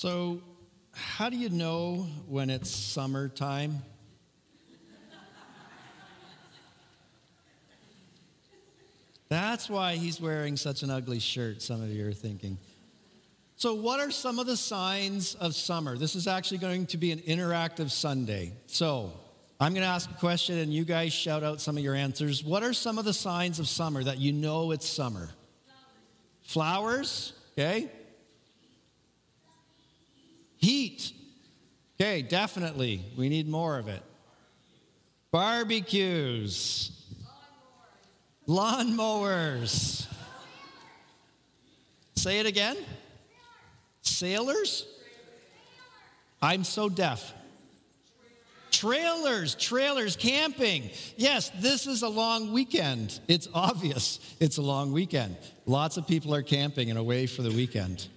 So, how do you know when it's summertime? That's why he's wearing such an ugly shirt, some of you are thinking. So, what are some of the signs of summer? This is actually going to be an interactive Sunday. So, I'm going to ask a question and you guys shout out some of your answers. What are some of the signs of summer that you know it's summer? Flowers, okay? Heat. Okay, definitely. We need more of it. Barbecues. Lawnmowers. Say it again. Sailors? I'm so deaf. Trailers, trailers, camping. Yes, this is a long weekend. It's obvious it's a long weekend. Lots of people are camping and away for the weekend.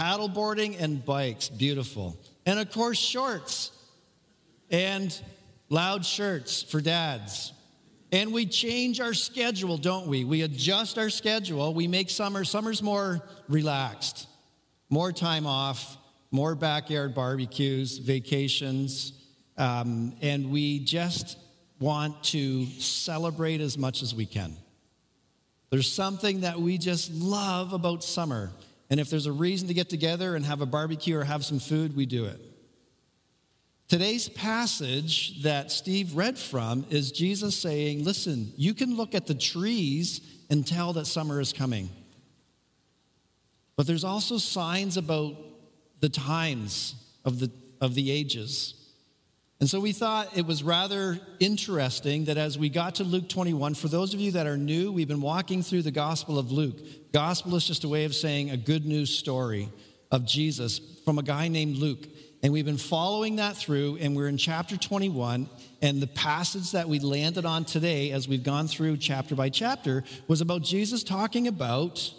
Paddleboarding and bikes, beautiful. And of course, shorts and loud shirts for dads. And we change our schedule, don't we? We adjust our schedule. We make summer, summer's more relaxed, more time off, more backyard barbecues, vacations. Um, and we just want to celebrate as much as we can. There's something that we just love about summer. And if there's a reason to get together and have a barbecue or have some food, we do it. Today's passage that Steve read from is Jesus saying, Listen, you can look at the trees and tell that summer is coming. But there's also signs about the times of the, of the ages. And so we thought it was rather interesting that as we got to Luke 21, for those of you that are new, we've been walking through the Gospel of Luke. Gospel is just a way of saying a good news story of Jesus from a guy named Luke. And we've been following that through, and we're in chapter 21. And the passage that we landed on today, as we've gone through chapter by chapter, was about Jesus talking about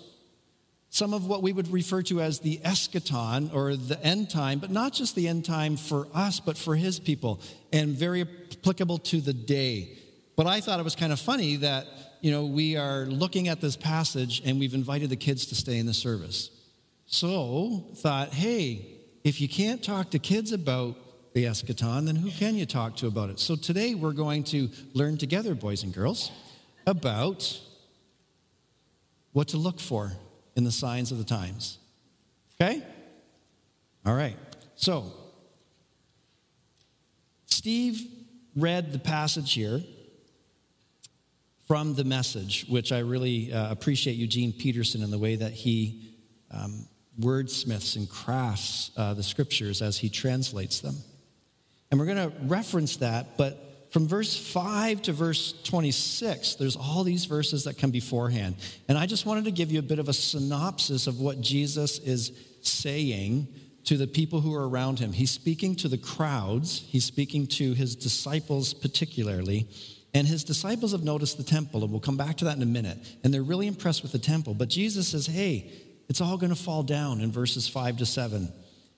some of what we would refer to as the eschaton or the end time, but not just the end time for us, but for his people, and very applicable to the day. But I thought it was kind of funny that, you know, we are looking at this passage and we've invited the kids to stay in the service. So, thought, hey, if you can't talk to kids about the eschaton, then who can you talk to about it? So today we're going to learn together, boys and girls, about what to look for in the signs of the times. Okay? All right. So, Steve read the passage here from the message, which I really uh, appreciate Eugene Peterson and the way that he um, wordsmiths and crafts uh, the scriptures as he translates them. And we're going to reference that, but from verse 5 to verse 26, there's all these verses that come beforehand. And I just wanted to give you a bit of a synopsis of what Jesus is saying to the people who are around him. He's speaking to the crowds, he's speaking to his disciples particularly. And his disciples have noticed the temple, and we'll come back to that in a minute. And they're really impressed with the temple. But Jesus says, hey, it's all going to fall down in verses 5 to 7.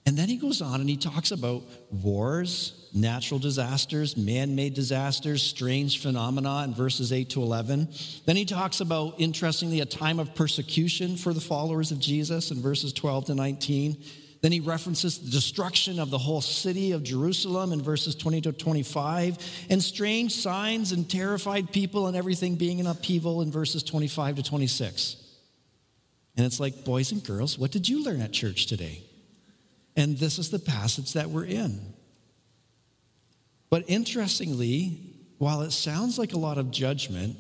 And then he goes on and he talks about wars, natural disasters, man made disasters, strange phenomena in verses 8 to 11. Then he talks about, interestingly, a time of persecution for the followers of Jesus in verses 12 to 19. Then he references the destruction of the whole city of Jerusalem in verses 20 to 25, and strange signs and terrified people and everything being in upheaval in verses 25 to 26. And it's like, boys and girls, what did you learn at church today? And this is the passage that we're in. But interestingly, while it sounds like a lot of judgment,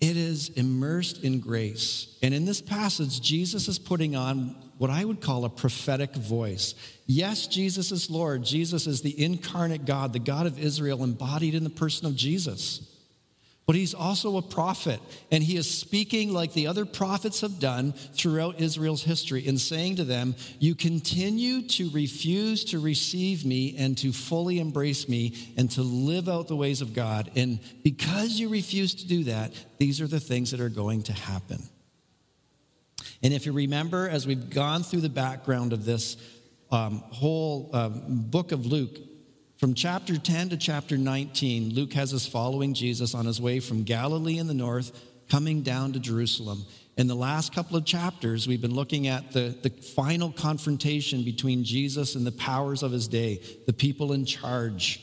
it is immersed in grace. And in this passage, Jesus is putting on what I would call a prophetic voice. Yes, Jesus is Lord. Jesus is the incarnate God, the God of Israel, embodied in the person of Jesus but he's also a prophet, and he is speaking like the other prophets have done throughout Israel's history in saying to them, You continue to refuse to receive me and to fully embrace me and to live out the ways of God. And because you refuse to do that, these are the things that are going to happen. And if you remember, as we've gone through the background of this um, whole um, book of Luke, from chapter 10 to chapter 19, Luke has us following Jesus on his way from Galilee in the north, coming down to Jerusalem. In the last couple of chapters, we've been looking at the, the final confrontation between Jesus and the powers of his day, the people in charge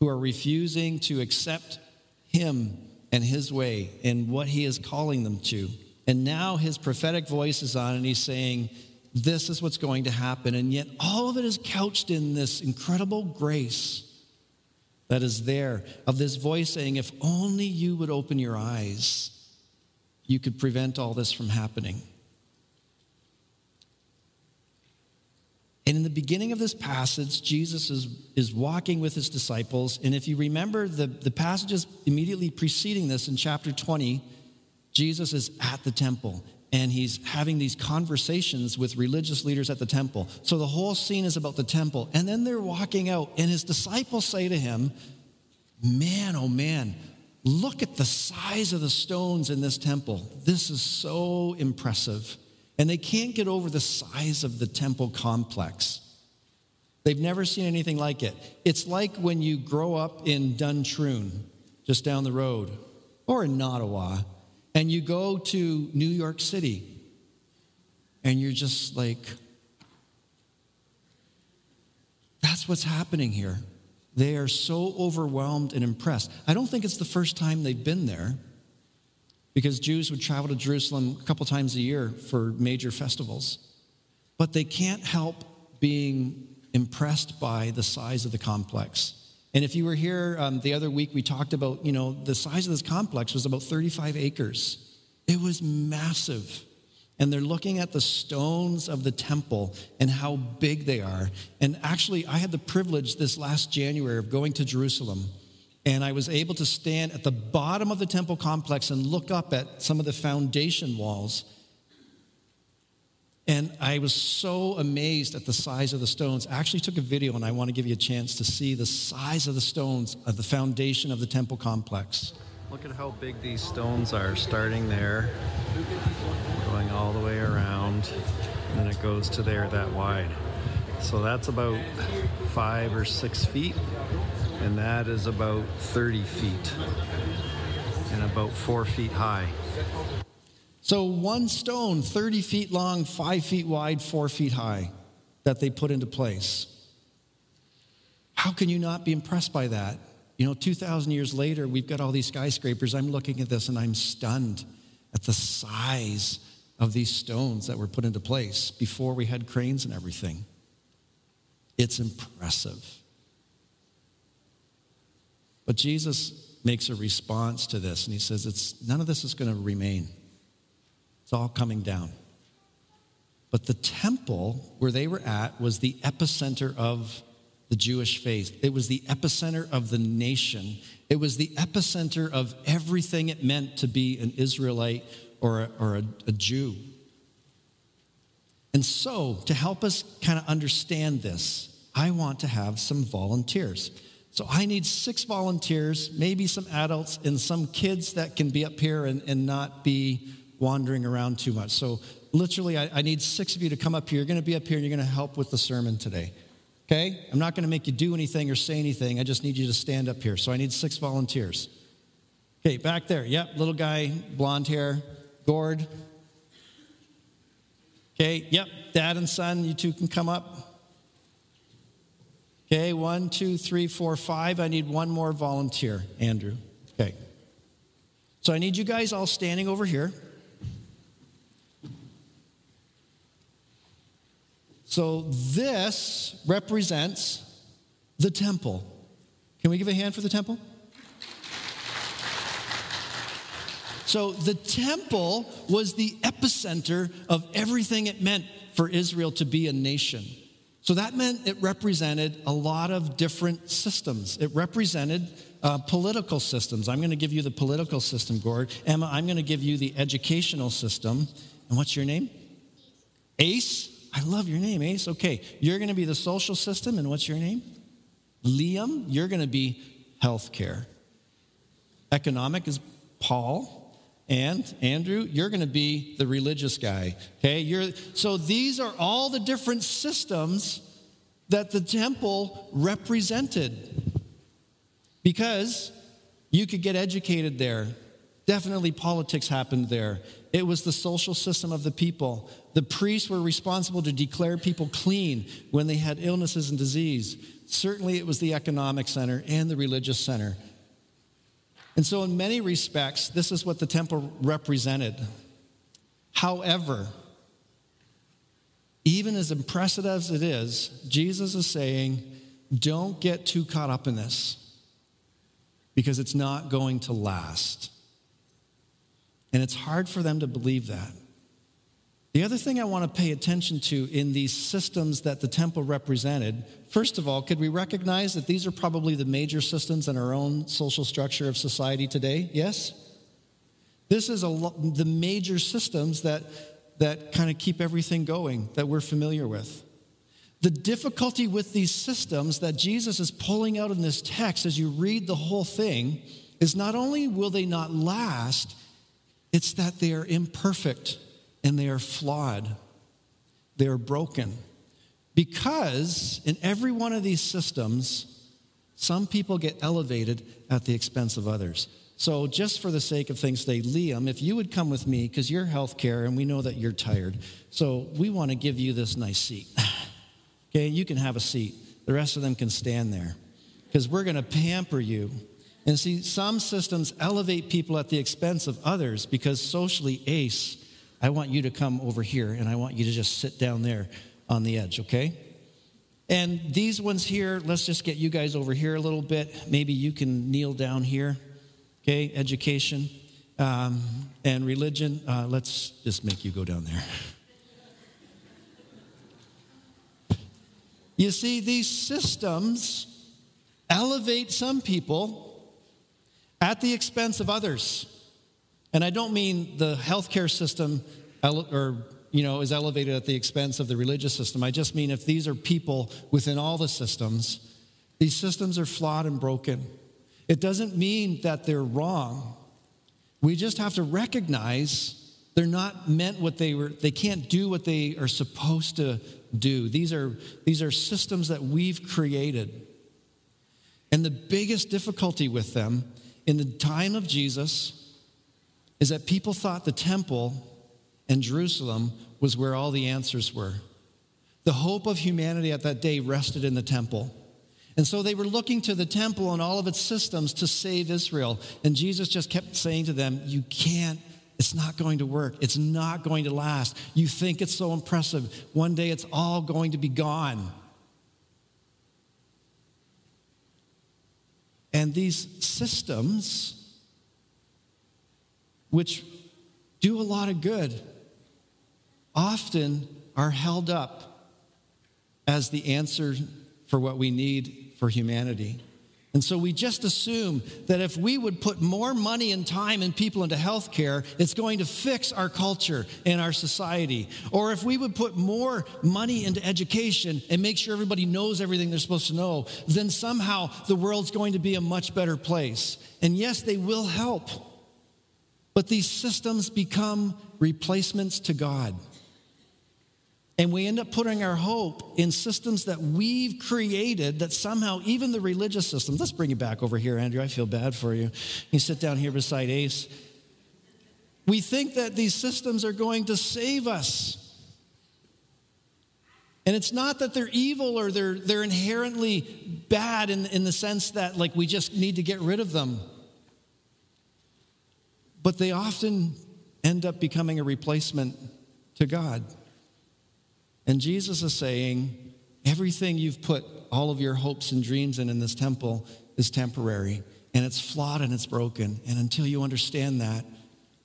who are refusing to accept him and his way and what he is calling them to. And now his prophetic voice is on, and he's saying, This is what's going to happen. And yet, all of it is couched in this incredible grace that is there of this voice saying, If only you would open your eyes, you could prevent all this from happening. And in the beginning of this passage, Jesus is, is walking with his disciples. And if you remember the, the passages immediately preceding this in chapter 20, Jesus is at the temple and he's having these conversations with religious leaders at the temple. So the whole scene is about the temple. And then they're walking out, and his disciples say to him, Man, oh man, look at the size of the stones in this temple. This is so impressive and they can't get over the size of the temple complex. They've never seen anything like it. It's like when you grow up in Duntroon, just down the road, or in Ottawa, and you go to New York City, and you're just like, that's what's happening here. They are so overwhelmed and impressed. I don't think it's the first time they've been there because Jews would travel to Jerusalem a couple times a year for major festivals. But they can't help being impressed by the size of the complex. And if you were here um, the other week, we talked about, you know, the size of this complex was about 35 acres. It was massive. And they're looking at the stones of the temple and how big they are. And actually, I had the privilege this last January of going to Jerusalem and I was able to stand at the bottom of the temple complex and look up at some of the foundation walls. And I was so amazed at the size of the stones. I actually took a video, and I want to give you a chance to see the size of the stones of the foundation of the temple complex. Look at how big these stones are, starting there, going all the way around, and then it goes to there that wide. So that's about five or six feet and that is about 30 feet and about four feet high. So, one stone, 30 feet long, five feet wide, four feet high, that they put into place. How can you not be impressed by that? You know, 2,000 years later, we've got all these skyscrapers. I'm looking at this and I'm stunned at the size of these stones that were put into place before we had cranes and everything. It's impressive. But Jesus makes a response to this, and he says, it's, None of this is going to remain. It's all coming down. But the temple where they were at was the epicenter of the Jewish faith. It was the epicenter of the nation. It was the epicenter of everything it meant to be an Israelite or a, or a, a Jew. And so, to help us kind of understand this, I want to have some volunteers. So I need six volunteers, maybe some adults, and some kids that can be up here and, and not be wandering around too much. So literally, I, I need six of you to come up here. You're going to be up here and you're going to help with the sermon today. Okay? I'm not going to make you do anything or say anything. I just need you to stand up here. So I need six volunteers. Okay, back there. Yep, little guy, blonde hair. Gord. Okay, yep, dad and son, you two can come up. Okay, one, two, three, four, five. I need one more volunteer, Andrew. Okay. So I need you guys all standing over here. So this represents the temple. Can we give a hand for the temple? So the temple was the epicenter of everything it meant for Israel to be a nation. So that meant it represented a lot of different systems. It represented uh, political systems. I'm going to give you the political system, Gord. Emma, I'm going to give you the educational system. And what's your name? Ace. I love your name, eh? Ace. Okay, you're going to be the social system. And what's your name? Liam. You're going to be healthcare. Economic is Paul. And Andrew, you're going to be the religious guy. Okay? You're, so these are all the different systems that the temple represented. Because you could get educated there Definitely politics happened there. It was the social system of the people. The priests were responsible to declare people clean when they had illnesses and disease. Certainly, it was the economic center and the religious center. And so, in many respects, this is what the temple represented. However, even as impressive as it is, Jesus is saying, don't get too caught up in this because it's not going to last. And it's hard for them to believe that. The other thing I want to pay attention to in these systems that the temple represented, first of all, could we recognize that these are probably the major systems in our own social structure of society today? Yes? This is a, the major systems that, that kind of keep everything going that we're familiar with. The difficulty with these systems that Jesus is pulling out in this text as you read the whole thing is not only will they not last, it's that they are imperfect and they are flawed. They are broken. Because in every one of these systems, some people get elevated at the expense of others. So, just for the sake of things today, Liam, if you would come with me, because you're healthcare and we know that you're tired. So, we want to give you this nice seat. okay, you can have a seat. The rest of them can stand there because we're going to pamper you and see, some systems elevate people at the expense of others because socially, ace, I want you to come over here and I want you to just sit down there on the edge, okay? And these ones here, let's just get you guys over here a little bit. Maybe you can kneel down here, okay? Education um, and religion. Uh, let's just make you go down there. You see, these systems elevate some people at the expense of others. And I don't mean the healthcare system or you know is elevated at the expense of the religious system. I just mean if these are people within all the systems, these systems are flawed and broken. It doesn't mean that they're wrong. We just have to recognize they're not meant what they were they can't do what they are supposed to do. These are these are systems that we've created. And the biggest difficulty with them in the time of Jesus is that people thought the temple and Jerusalem was where all the answers were. The hope of humanity at that day rested in the temple. And so they were looking to the temple and all of its systems to save Israel. And Jesus just kept saying to them, You can't, it's not going to work. It's not going to last. You think it's so impressive. One day it's all going to be gone. And these systems, which do a lot of good, often are held up as the answer for what we need for humanity. And so we just assume that if we would put more money and time and people into healthcare, it's going to fix our culture and our society. Or if we would put more money into education and make sure everybody knows everything they're supposed to know, then somehow the world's going to be a much better place. And yes, they will help. But these systems become replacements to God. And we end up putting our hope in systems that we've created that somehow, even the religious systems, let's bring you back over here, Andrew. I feel bad for you. You sit down here beside Ace. We think that these systems are going to save us. And it's not that they're evil or they're, they're inherently bad in, in the sense that, like, we just need to get rid of them. But they often end up becoming a replacement to God. And Jesus is saying, everything you've put all of your hopes and dreams in in this temple is temporary and it's flawed and it's broken. And until you understand that,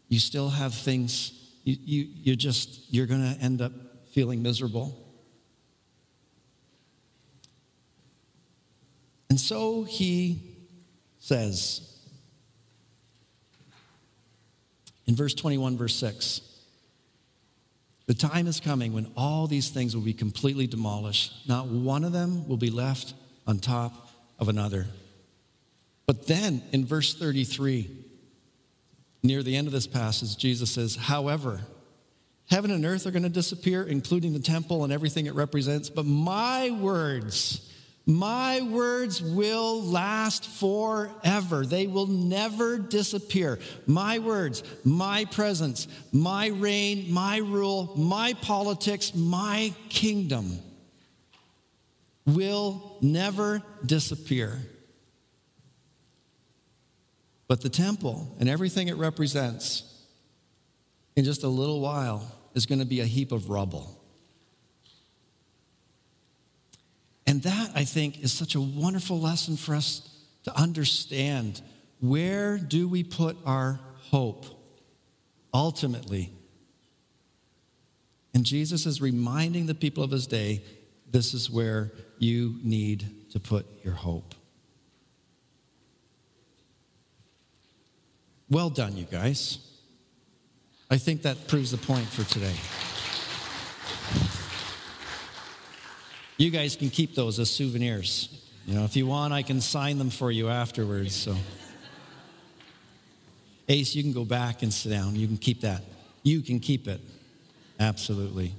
you still have things, you, you, you just, you're going to end up feeling miserable. And so he says in verse 21, verse 6 the time is coming when all these things will be completely demolished. Not one of them will be left on top of another. But then in verse 33, near the end of this passage, Jesus says, However, heaven and earth are going to disappear, including the temple and everything it represents, but my words My words will last forever. They will never disappear. My words, my presence, my reign, my rule, my politics, my kingdom will never disappear. But the temple and everything it represents in just a little while is going to be a heap of rubble. And that, I think, is such a wonderful lesson for us to understand. Where do we put our hope ultimately? And Jesus is reminding the people of his day this is where you need to put your hope. Well done, you guys. I think that proves the point for today. You guys can keep those as souvenirs. You know, if you want, I can sign them for you afterwards. So, Ace, you can go back and sit down. You can keep that. You can keep it. Absolutely.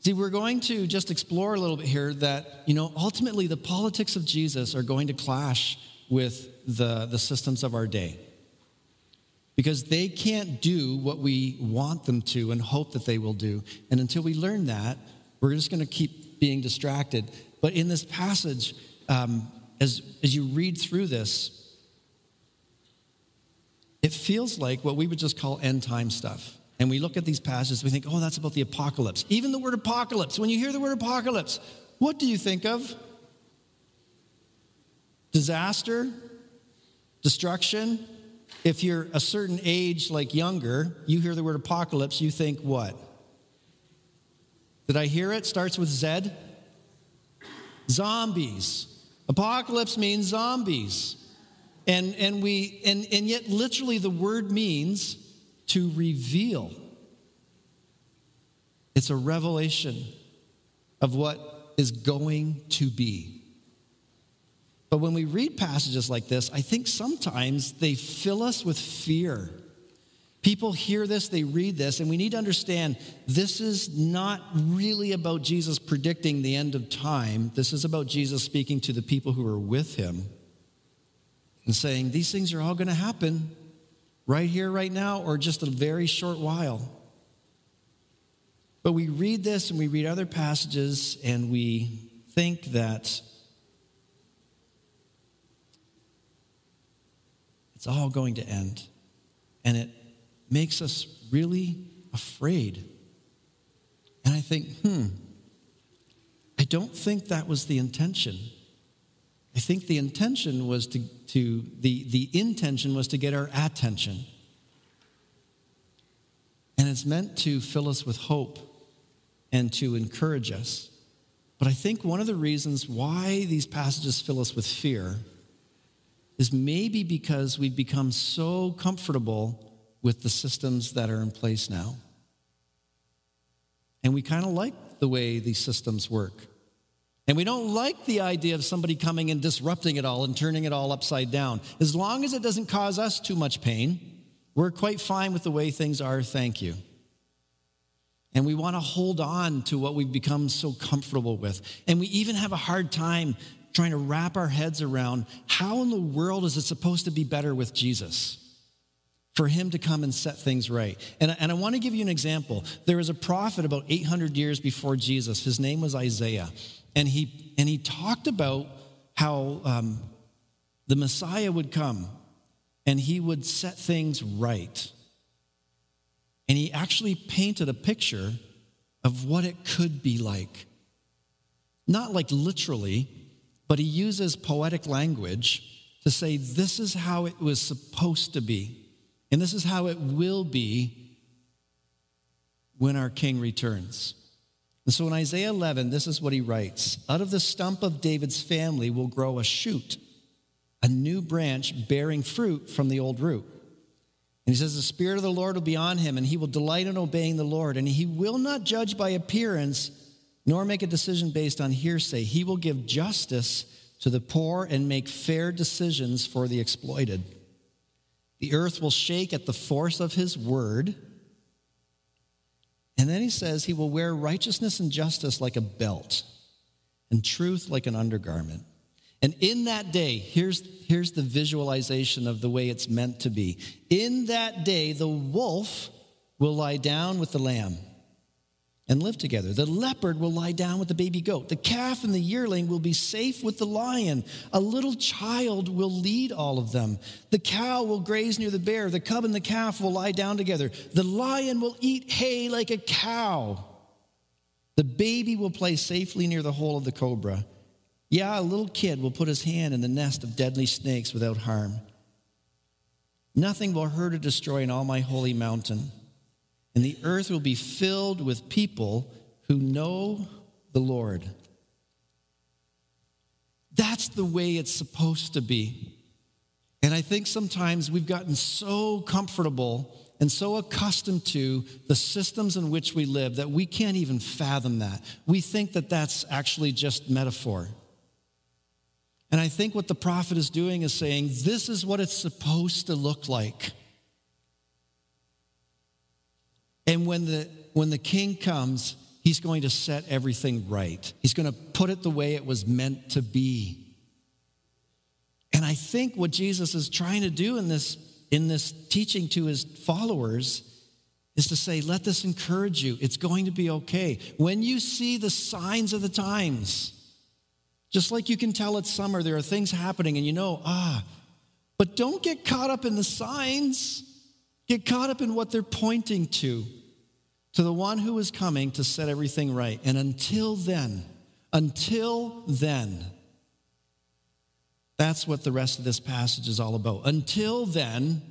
See, we're going to just explore a little bit here that, you know, ultimately the politics of Jesus are going to clash with the, the systems of our day because they can't do what we want them to and hope that they will do. And until we learn that, we're just going to keep being distracted. But in this passage, um, as, as you read through this, it feels like what we would just call end time stuff. And we look at these passages, we think, oh, that's about the apocalypse. Even the word apocalypse, when you hear the word apocalypse, what do you think of? Disaster? Destruction? If you're a certain age, like younger, you hear the word apocalypse, you think what? Did I hear it? Starts with Z? Zombies. Apocalypse means zombies. And, and, we, and, and yet, literally, the word means to reveal. It's a revelation of what is going to be. But when we read passages like this, I think sometimes they fill us with fear. People hear this, they read this, and we need to understand this is not really about Jesus predicting the end of time. This is about Jesus speaking to the people who are with him and saying, These things are all going to happen right here, right now, or just a very short while. But we read this and we read other passages and we think that it's all going to end. And it makes us really afraid. And I think, hmm, I don't think that was the intention. I think the intention was to, to the, the intention was to get our attention. And it's meant to fill us with hope and to encourage us. But I think one of the reasons why these passages fill us with fear is maybe because we've become so comfortable with the systems that are in place now. And we kind of like the way these systems work. And we don't like the idea of somebody coming and disrupting it all and turning it all upside down. As long as it doesn't cause us too much pain, we're quite fine with the way things are, thank you. And we want to hold on to what we've become so comfortable with. And we even have a hard time trying to wrap our heads around how in the world is it supposed to be better with Jesus? For him to come and set things right. And, and I want to give you an example. There was a prophet about 800 years before Jesus. His name was Isaiah. And he, and he talked about how um, the Messiah would come and he would set things right. And he actually painted a picture of what it could be like. Not like literally, but he uses poetic language to say this is how it was supposed to be, and this is how it will be when our king returns. And so in Isaiah 11, this is what he writes Out of the stump of David's family will grow a shoot, a new branch bearing fruit from the old root. And he says, The Spirit of the Lord will be on him, and he will delight in obeying the Lord. And he will not judge by appearance, nor make a decision based on hearsay. He will give justice to the poor and make fair decisions for the exploited. The earth will shake at the force of his word. And then he says he will wear righteousness and justice like a belt and truth like an undergarment. And in that day, here's, here's the visualization of the way it's meant to be. In that day, the wolf will lie down with the lamb and live together. The leopard will lie down with the baby goat. The calf and the yearling will be safe with the lion. A little child will lead all of them. The cow will graze near the bear. The cub and the calf will lie down together. The lion will eat hay like a cow. The baby will play safely near the hole of the cobra. Yeah, a little kid will put his hand in the nest of deadly snakes without harm. Nothing will hurt or destroy in all my holy mountain and the earth will be filled with people who know the Lord. That's the way it's supposed to be. And I think sometimes we've gotten so comfortable and so accustomed to the systems in which we live that we can't even fathom that. We think that that's actually just metaphor. And I think what the prophet is doing is saying, this is what it's supposed to look like. And when the, when the king comes, he's going to set everything right. He's going to put it the way it was meant to be. And I think what Jesus is trying to do in this, in this teaching to his followers is to say, let this encourage you. It's going to be okay. When you see the signs of the times, just like you can tell it's summer, there are things happening and you know, ah, but don't get caught up in the signs. Get caught up in what they're pointing to, to the one who is coming to set everything right. And until then, until then, that's what the rest of this passage is all about. Until then,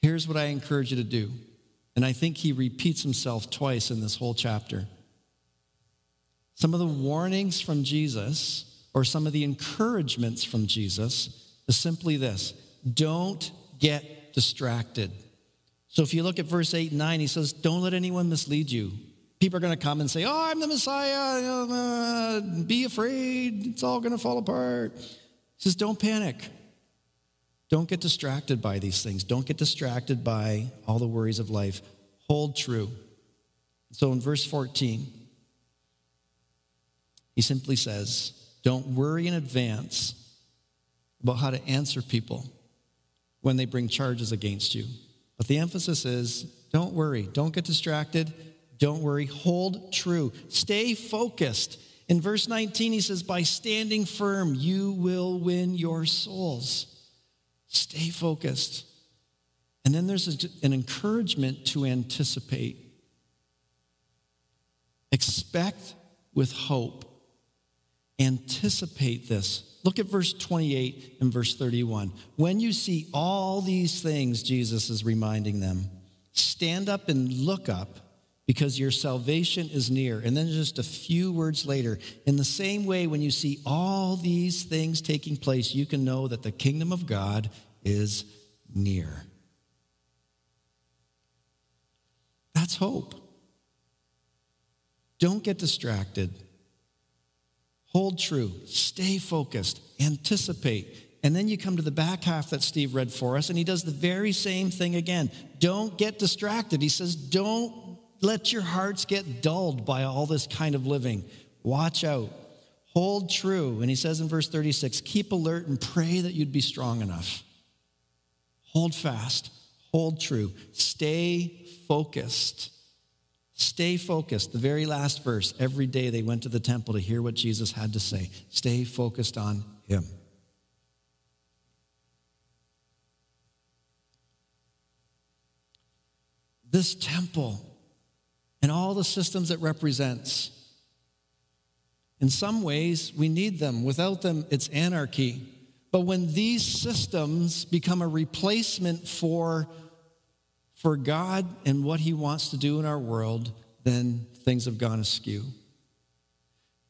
here's what I encourage you to do. And I think he repeats himself twice in this whole chapter. Some of the warnings from Jesus, or some of the encouragements from Jesus, is simply this don't get distracted. So if you look at verse 8 and 9, he says, Don't let anyone mislead you. People are going to come and say, Oh, I'm the Messiah. Uh, be afraid. It's all going to fall apart. He says, Don't panic. Don't get distracted by these things. Don't get distracted by all the worries of life. Hold true. So in verse 14, he simply says, Don't worry in advance about how to answer people when they bring charges against you. But the emphasis is don't worry, don't get distracted, don't worry, hold true, stay focused. In verse 19, he says, By standing firm, you will win your souls. Stay focused. And then there's an encouragement to anticipate. Expect with hope. Anticipate this Look at verse 28 and verse 31. When you see all these things, Jesus is reminding them, stand up and look up because your salvation is near. And then just a few words later, in the same way, when you see all these things taking place, you can know that the kingdom of God is near. That's hope. Don't get distracted. Hold true, stay focused, anticipate. And then you come to the back half that Steve read for us, and he does the very same thing again. Don't get distracted. He says, Don't let your hearts get dulled by all this kind of living. Watch out. Hold true. And he says in verse 36 keep alert and pray that you'd be strong enough. Hold fast. Hold true. Stay focused. Stay focused. The very last verse every day they went to the temple to hear what Jesus had to say. Stay focused on Him. This temple and all the systems it represents, in some ways, we need them. Without them, it's anarchy. But when these systems become a replacement for for God and what He wants to do in our world, then things have gone askew.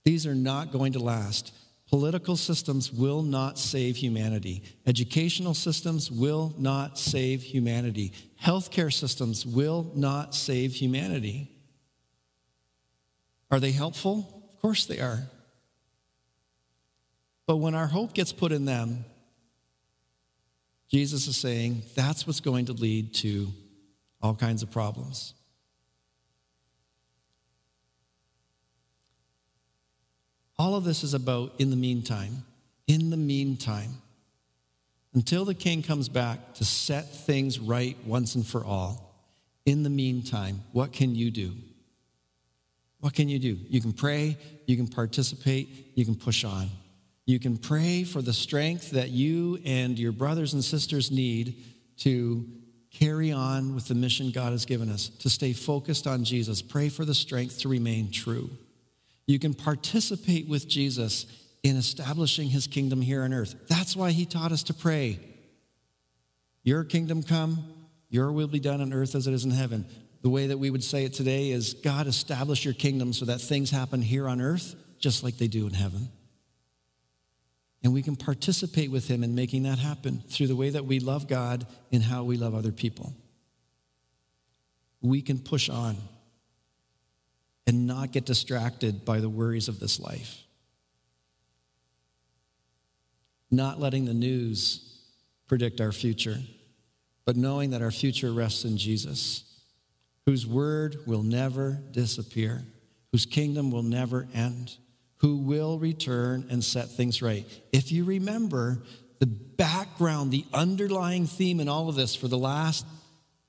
These are not going to last. Political systems will not save humanity. Educational systems will not save humanity. Healthcare systems will not save humanity. Are they helpful? Of course they are. But when our hope gets put in them, Jesus is saying that's what's going to lead to all kinds of problems. All of this is about in the meantime. In the meantime, until the king comes back to set things right once and for all, in the meantime, what can you do? What can you do? You can pray, you can participate, you can push on. You can pray for the strength that you and your brothers and sisters need to carry on with the mission God has given us, to stay focused on Jesus. Pray for the strength to remain true. You can participate with Jesus in establishing his kingdom here on earth. That's why he taught us to pray. Your kingdom come, your will be done on earth as it is in heaven. The way that we would say it today is God, establish your kingdom so that things happen here on earth just like they do in heaven. And we can participate with him in making that happen through the way that we love God and how we love other people. We can push on and not get distracted by the worries of this life. Not letting the news predict our future, but knowing that our future rests in Jesus, whose word will never disappear, whose kingdom will never end, who will return and set things right. If you remember, the background, the underlying theme in all of this for the last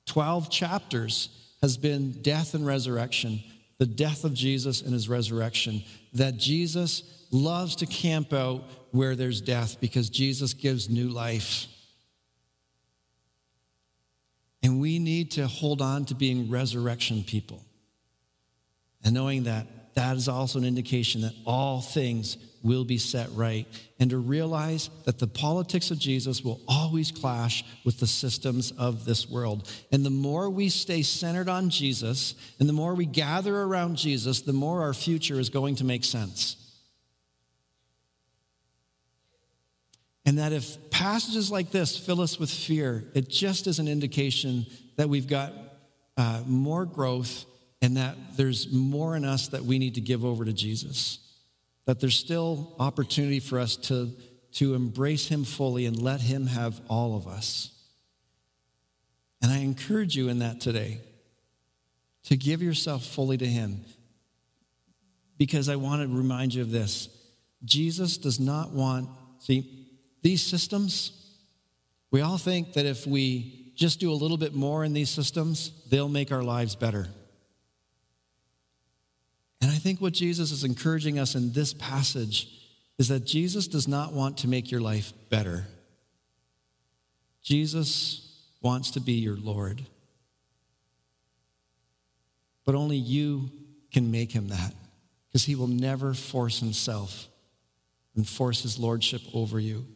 12 chapters has been death and resurrection the death of Jesus and his resurrection, that Jesus loves to camp out where there's death because Jesus gives new life. And we need to hold on to being resurrection people and knowing that that is also an indication that all things will be set right. And to realize that the politics of Jesus will always clash with the systems of this world. And the more we stay centered on Jesus and the more we gather around Jesus, the more our future is going to make sense. And that if passages like this fill us with fear, it just is an indication that we've got uh, more growth and that there's more in us that we need to give over to Jesus. That there's still opportunity for us to, to embrace Him fully and let Him have all of us. And I encourage you in that today to give yourself fully to Him because I want to remind you of this. Jesus does not want, see, these systems, we all think that if we just do a little bit more in these systems, they'll make our lives better. And I think what Jesus is encouraging us in this passage is that Jesus does not want to make your life better. Jesus wants to be your Lord. But only you can make him that because he will never force himself and force his lordship over you.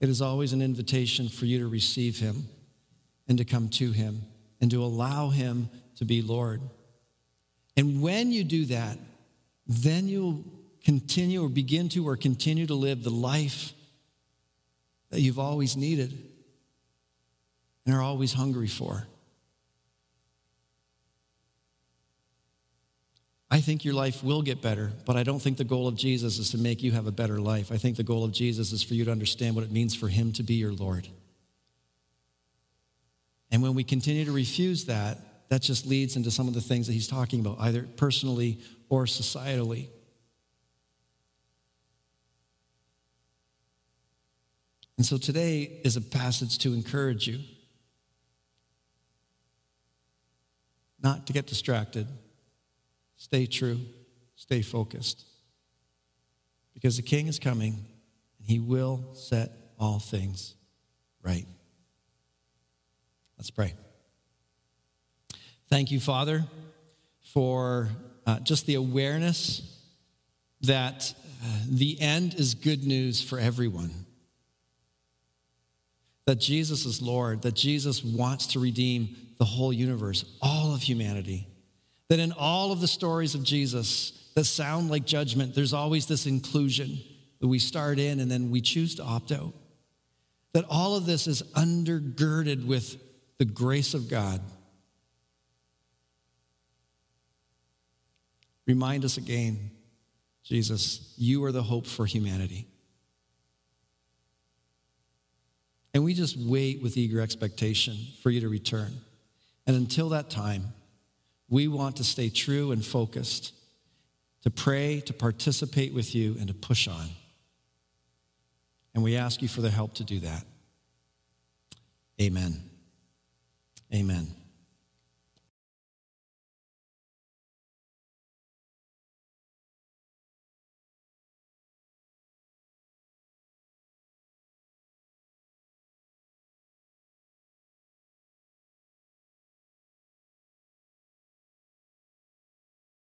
It is always an invitation for you to receive him and to come to him and to allow him to be Lord. And when you do that, then you'll continue or begin to or continue to live the life that you've always needed and are always hungry for. I think your life will get better, but I don't think the goal of Jesus is to make you have a better life. I think the goal of Jesus is for you to understand what it means for Him to be your Lord. And when we continue to refuse that, that just leads into some of the things that he's talking about, either personally or societally. And so today is a passage to encourage you not to get distracted, stay true, stay focused. Because the king is coming and he will set all things right. Let's pray. Thank you, Father, for uh, just the awareness that uh, the end is good news for everyone. That Jesus is Lord, that Jesus wants to redeem the whole universe, all of humanity. That in all of the stories of Jesus that sound like judgment, there's always this inclusion that we start in and then we choose to opt out. That all of this is undergirded with the grace of God Remind us again, Jesus, you are the hope for humanity. And we just wait with eager expectation for you to return. And until that time, we want to stay true and focused, to pray, to participate with you, and to push on. And we ask you for the help to do that. Amen. Amen.